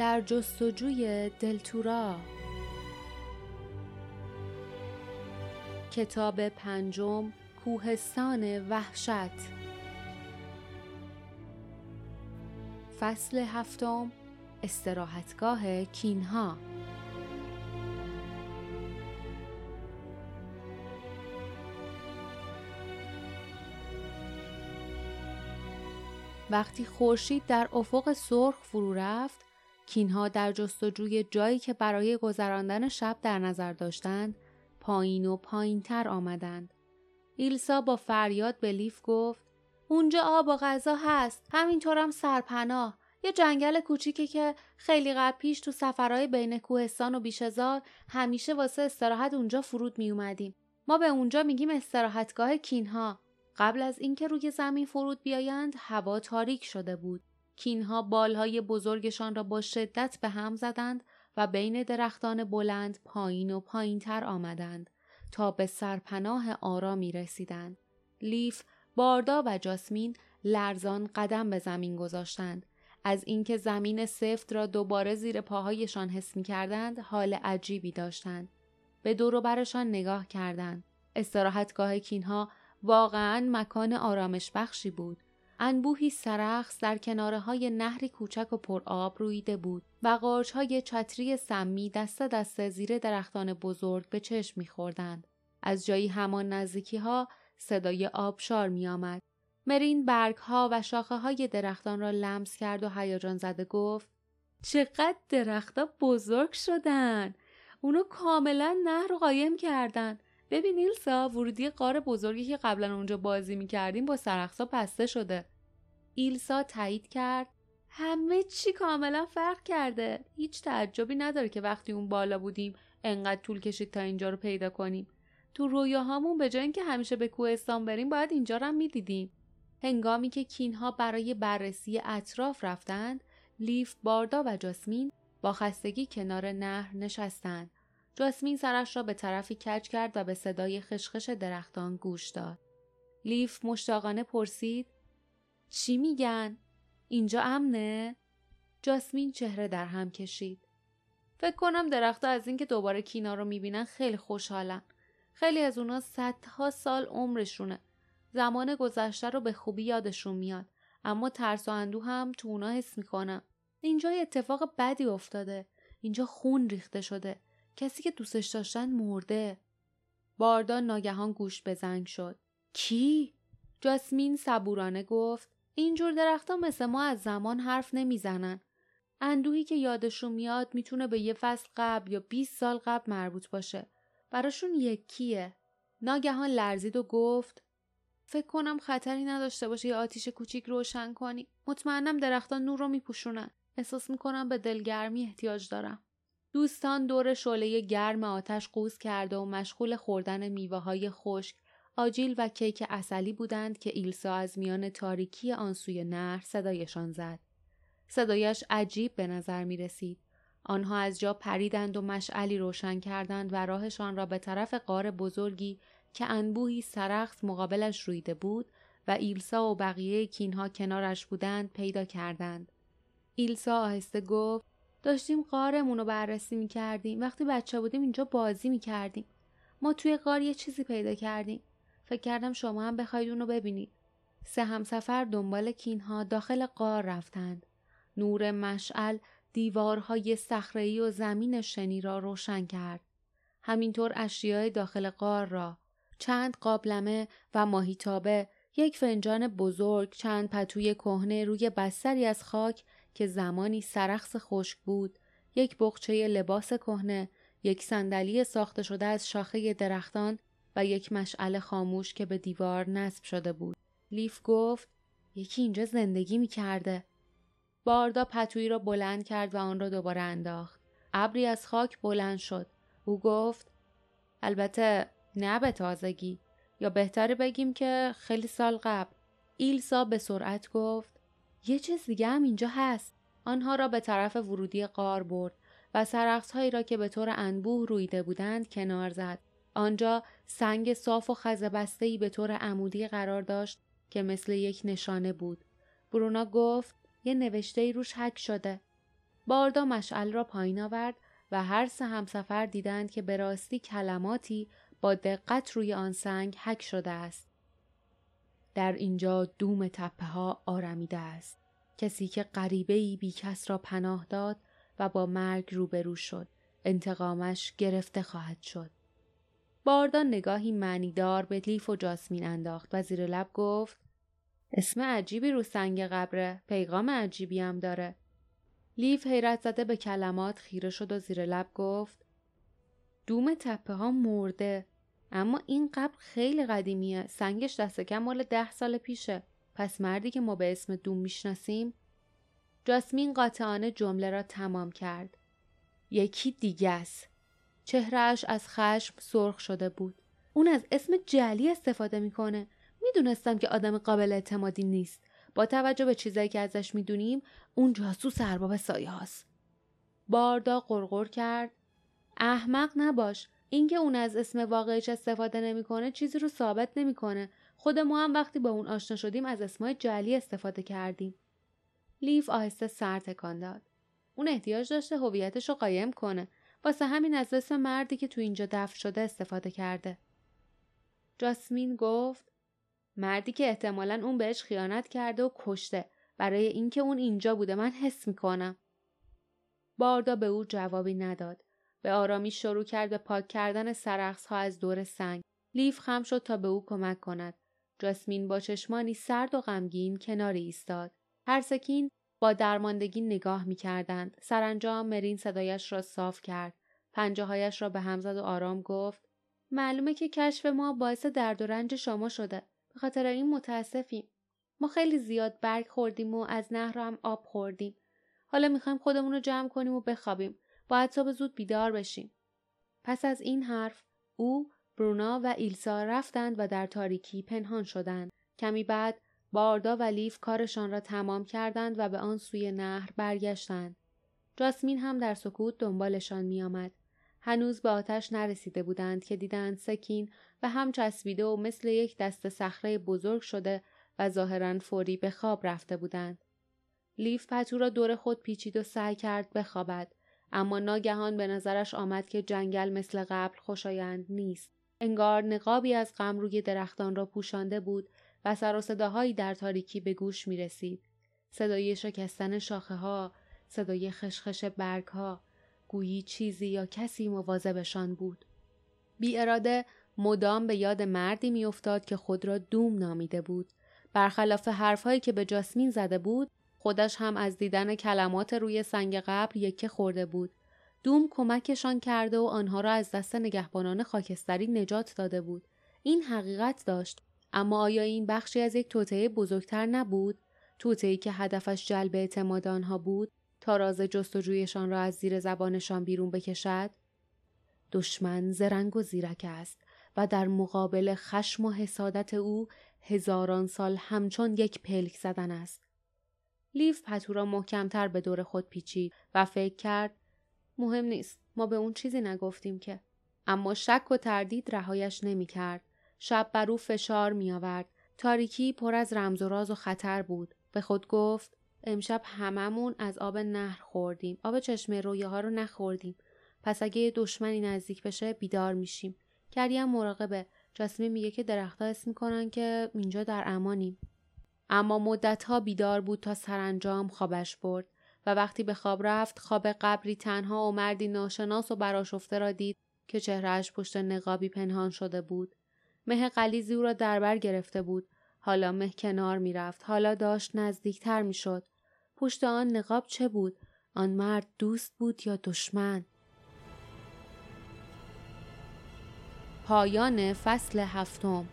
در جستجوی دلتورا. کتاب پنجم کوهستان وحشت. فصل هفتم استراحتگاه کینها. وقتی خورشید در افق سرخ فرو رفت کینها در جستجوی جایی که برای گذراندن شب در نظر داشتند پایین و پایین تر آمدند. ایلسا با فریاد به لیف گفت اونجا آب و غذا هست همینطورم سرپناه یه جنگل کوچیکه که خیلی قبل پیش تو سفرهای بین کوهستان و بیشهزار همیشه واسه استراحت اونجا فرود می اومدیم. ما به اونجا میگیم استراحتگاه کینها. قبل از اینکه روی زمین فرود بیایند هوا تاریک شده بود. کینها بالهای بزرگشان را با شدت به هم زدند و بین درختان بلند پایین و پایین تر آمدند تا به سرپناه آرامی رسیدند. لیف، باردا و جاسمین لرزان قدم به زمین گذاشتند. از اینکه زمین سفت را دوباره زیر پاهایشان حس می کردند حال عجیبی داشتند. به دور برشان نگاه کردند. استراحتگاه کینها واقعا مکان آرامش بخشی بود. انبوهی سرخص در کناره های نهری کوچک و پر آب رویده بود و قارچ های چتری سمی دست دست زیر درختان بزرگ به چشم میخوردند. از جایی همان نزدیکی ها صدای آبشار می آمد. مرین برگ ها و شاخه های درختان را لمس کرد و هیجان زده گفت چقدر درختها بزرگ شدن اونو کاملا نهر رو قایم کردن ببین ایلسا ورودی قار بزرگی که قبلا اونجا بازی می‌کردیم با سرخصا بسته شده ایلسا تایید کرد. همه چی کاملا فرق کرده. هیچ تعجبی نداره که وقتی اون بالا بودیم انقدر طول کشید تا اینجا رو پیدا کنیم. تو رویاهامون به جای اینکه همیشه به کوهستان بریم باید اینجا رو هم می‌دیدیم. هنگامی که کینها برای بررسی اطراف رفتند لیف باردا و جاسمین با خستگی کنار نهر نشستند جاسمین سرش را به طرفی کج کرد و به صدای خشخش درختان گوش داد. لیف مشتاقانه پرسید چی میگن؟ اینجا امنه؟ جاسمین چهره در هم کشید. فکر کنم درختها از اینکه دوباره کینا رو می‌بینن خیلی خوشحالن. خیلی از اونا صدها سال عمرشونه. زمان گذشته رو به خوبی یادشون میاد. اما ترس و اندو هم تو اونا حس می‌کنم. اینجا اتفاق بدی افتاده. اینجا خون ریخته شده. کسی که دوستش داشتن مرده. باردان ناگهان گوش به زنگ شد. کی؟ جاسمین صبورانه گفت اینجور درختها مثل ما از زمان حرف نمی‌زنن. اندوهی که یادشون میاد می‌تونه به یه فصل قبل یا 20 سال قبل مربوط باشه. براشون یکیه. ناگهان لرزید و گفت فکر کنم خطری نداشته باشه یه آتیش کوچیک روشن کنی. مطمئنم درختان نور رو میپوشونن. احساس می‌کنم به دلگرمی احتیاج دارم. دوستان دور شعله گرم آتش قوز کرده و مشغول خوردن میوه های خشک، آجیل و کیک اصلی بودند که ایلسا از میان تاریکی آن سوی نهر صدایشان زد. صدایش عجیب به نظر می رسید. آنها از جا پریدند و مشعلی روشن کردند و راهشان را به طرف قار بزرگی که انبوهی سرخت مقابلش رویده بود و ایلسا و بقیه کینها کنارش بودند پیدا کردند. ایلسا آهسته گفت داشتیم قارمون رو بررسی می کردیم. وقتی بچه بودیم اینجا بازی می کردیم. ما توی قار یه چیزی پیدا کردیم. فکر کردم شما هم بخواید اونو ببینید. سه همسفر دنبال کینها داخل قار رفتند. نور مشعل دیوارهای صخره‌ای و زمین شنی را روشن کرد. همینطور اشیای داخل قار را چند قابلمه و ماهیتابه یک فنجان بزرگ چند پتوی کهنه روی بستری از خاک که زمانی سرخص خشک بود یک بخچه لباس کهنه یک صندلی ساخته شده از شاخه درختان و یک مشعل خاموش که به دیوار نصب شده بود لیف گفت یکی اینجا زندگی می کرده. باردا پتویی را بلند کرد و آن را دوباره انداخت. ابری از خاک بلند شد. او گفت البته نه به تازگی یا بهتره بگیم که خیلی سال قبل. ایلسا به سرعت گفت یه چیز دیگه هم اینجا هست. آنها را به طرف ورودی قار برد و هایی را که به طور انبوه رویده بودند کنار زد. آنجا سنگ صاف و خزبسته به طور عمودی قرار داشت که مثل یک نشانه بود. برونا گفت یه نوشته روش حک شده. باردا مشعل را پایین آورد و هر سه همسفر دیدند که به راستی کلماتی با دقت روی آن سنگ حک شده است. در اینجا دوم تپه ها آرمیده است. کسی که غریبه ای بی کس را پناه داد و با مرگ روبرو شد. انتقامش گرفته خواهد شد. باردان نگاهی معنیدار به لیف و جاسمین انداخت و زیر لب گفت اسم عجیبی رو سنگ قبره پیغام عجیبی هم داره. لیف حیرت زده به کلمات خیره شد و زیر لب گفت دوم تپه ها مرده اما این قبر خیلی قدیمیه سنگش دست کم مال ده سال پیشه. پس مردی که ما به اسم دوم می‌شناسیم جاسمین قاطعانه جمله را تمام کرد. یکی دیگه است. چهرهش از خشم سرخ شده بود. اون از اسم جلی استفاده می‌کنه. می‌دونستم که آدم قابل اعتمادی نیست. با توجه به چیزایی که ازش می‌دونیم اون جاسوس ارباب سایه هاست. باردا قرقر کرد. احمق نباش. اینکه اون از اسم واقعیش استفاده نمی‌کنه چیزی رو ثابت نمی‌کنه. خود ما هم وقتی با اون آشنا شدیم از اسمای جلی استفاده کردیم. لیف آهسته سر تکان داد. اون احتیاج داشته هویتش رو قایم کنه. واسه همین از اسم مردی که تو اینجا دفن شده استفاده کرده. جاسمین گفت مردی که احتمالا اون بهش خیانت کرده و کشته. برای اینکه اون اینجا بوده من حس می‌کنم. باردا به او جوابی نداد. به آرامی شروع کرد به پاک کردن سرخص ها از دور سنگ. لیف خم شد تا به او کمک کند. جاسمین با چشمانی سرد و غمگین کنار ایستاد. هر سکین با درماندگی نگاه می‌کردند. سرانجام مرین صدایش را صاف کرد. پنجه هایش را به هم زد و آرام گفت معلومه که کشف ما باعث درد و رنج شما شده. به خاطر این متاسفیم. ما خیلی زیاد برگ خوردیم و از نهر هم آب خوردیم. حالا می‌خوایم خودمون رو جمع کنیم و بخوابیم. باید صبح زود بیدار بشیم. پس از این حرف او برونا و ایلسا رفتند و در تاریکی پنهان شدند. کمی بعد باردا و لیف کارشان را تمام کردند و به آن سوی نهر برگشتند جاسمین هم در سکوت دنبالشان میآمد هنوز به آتش نرسیده بودند که دیدند سکین و هم چسبیده و مثل یک دست صخره بزرگ شده و ظاهرا فوری به خواب رفته بودند. لیف پتو را دور خود پیچید و سعی کرد بخوابد اما ناگهان به نظرش آمد که جنگل مثل قبل خوشایند نیست. انگار نقابی از غم روی درختان را پوشانده بود و سر و صداهایی در تاریکی به گوش می رسید. صدای شکستن شاخه ها، صدای خشخش برگ ها، گویی چیزی یا کسی مواظبشان بود. بی اراده مدام به یاد مردی میافتاد که خود را دوم نامیده بود. برخلاف حرفهایی که به جاسمین زده بود، خودش هم از دیدن کلمات روی سنگ قبر یکه خورده بود. دوم کمکشان کرده و آنها را از دست نگهبانان خاکستری نجات داده بود. این حقیقت داشت. اما آیا این بخشی از یک توطعه بزرگتر نبود؟ توطعه‌ای که هدفش جلب اعتماد آنها بود تا راز جستجویشان را از زیر زبانشان بیرون بکشد؟ دشمن زرنگ و زیرک است و در مقابل خشم و حسادت او هزاران سال همچون یک پلک زدن است. لیف پتو را محکمتر به دور خود پیچید و فکر کرد مهم نیست ما به اون چیزی نگفتیم که اما شک و تردید رهایش نمی کرد. شب بر او فشار می آورد. تاریکی پر از رمز و راز و خطر بود. به خود گفت امشب هممون از آب نهر خوردیم. آب چشمه رویه ها رو نخوردیم. پس اگه دشمنی نزدیک بشه بیدار میشیم. کریم مراقبه. جاسمی میگه که درختها اسم می‌کنن که اینجا در امانیم. اما مدت ها بیدار بود تا سرانجام خوابش برد و وقتی به خواب رفت خواب قبری تنها و مردی ناشناس و براشفته را دید که چهرهش پشت نقابی پنهان شده بود. مه قلیزی او را دربر گرفته بود. حالا مه کنار می‌رفت. حالا داشت نزدیکتر می‌شد. پشت آن نقاب چه بود؟ آن مرد دوست بود یا دشمن؟ پایان فصل هفتم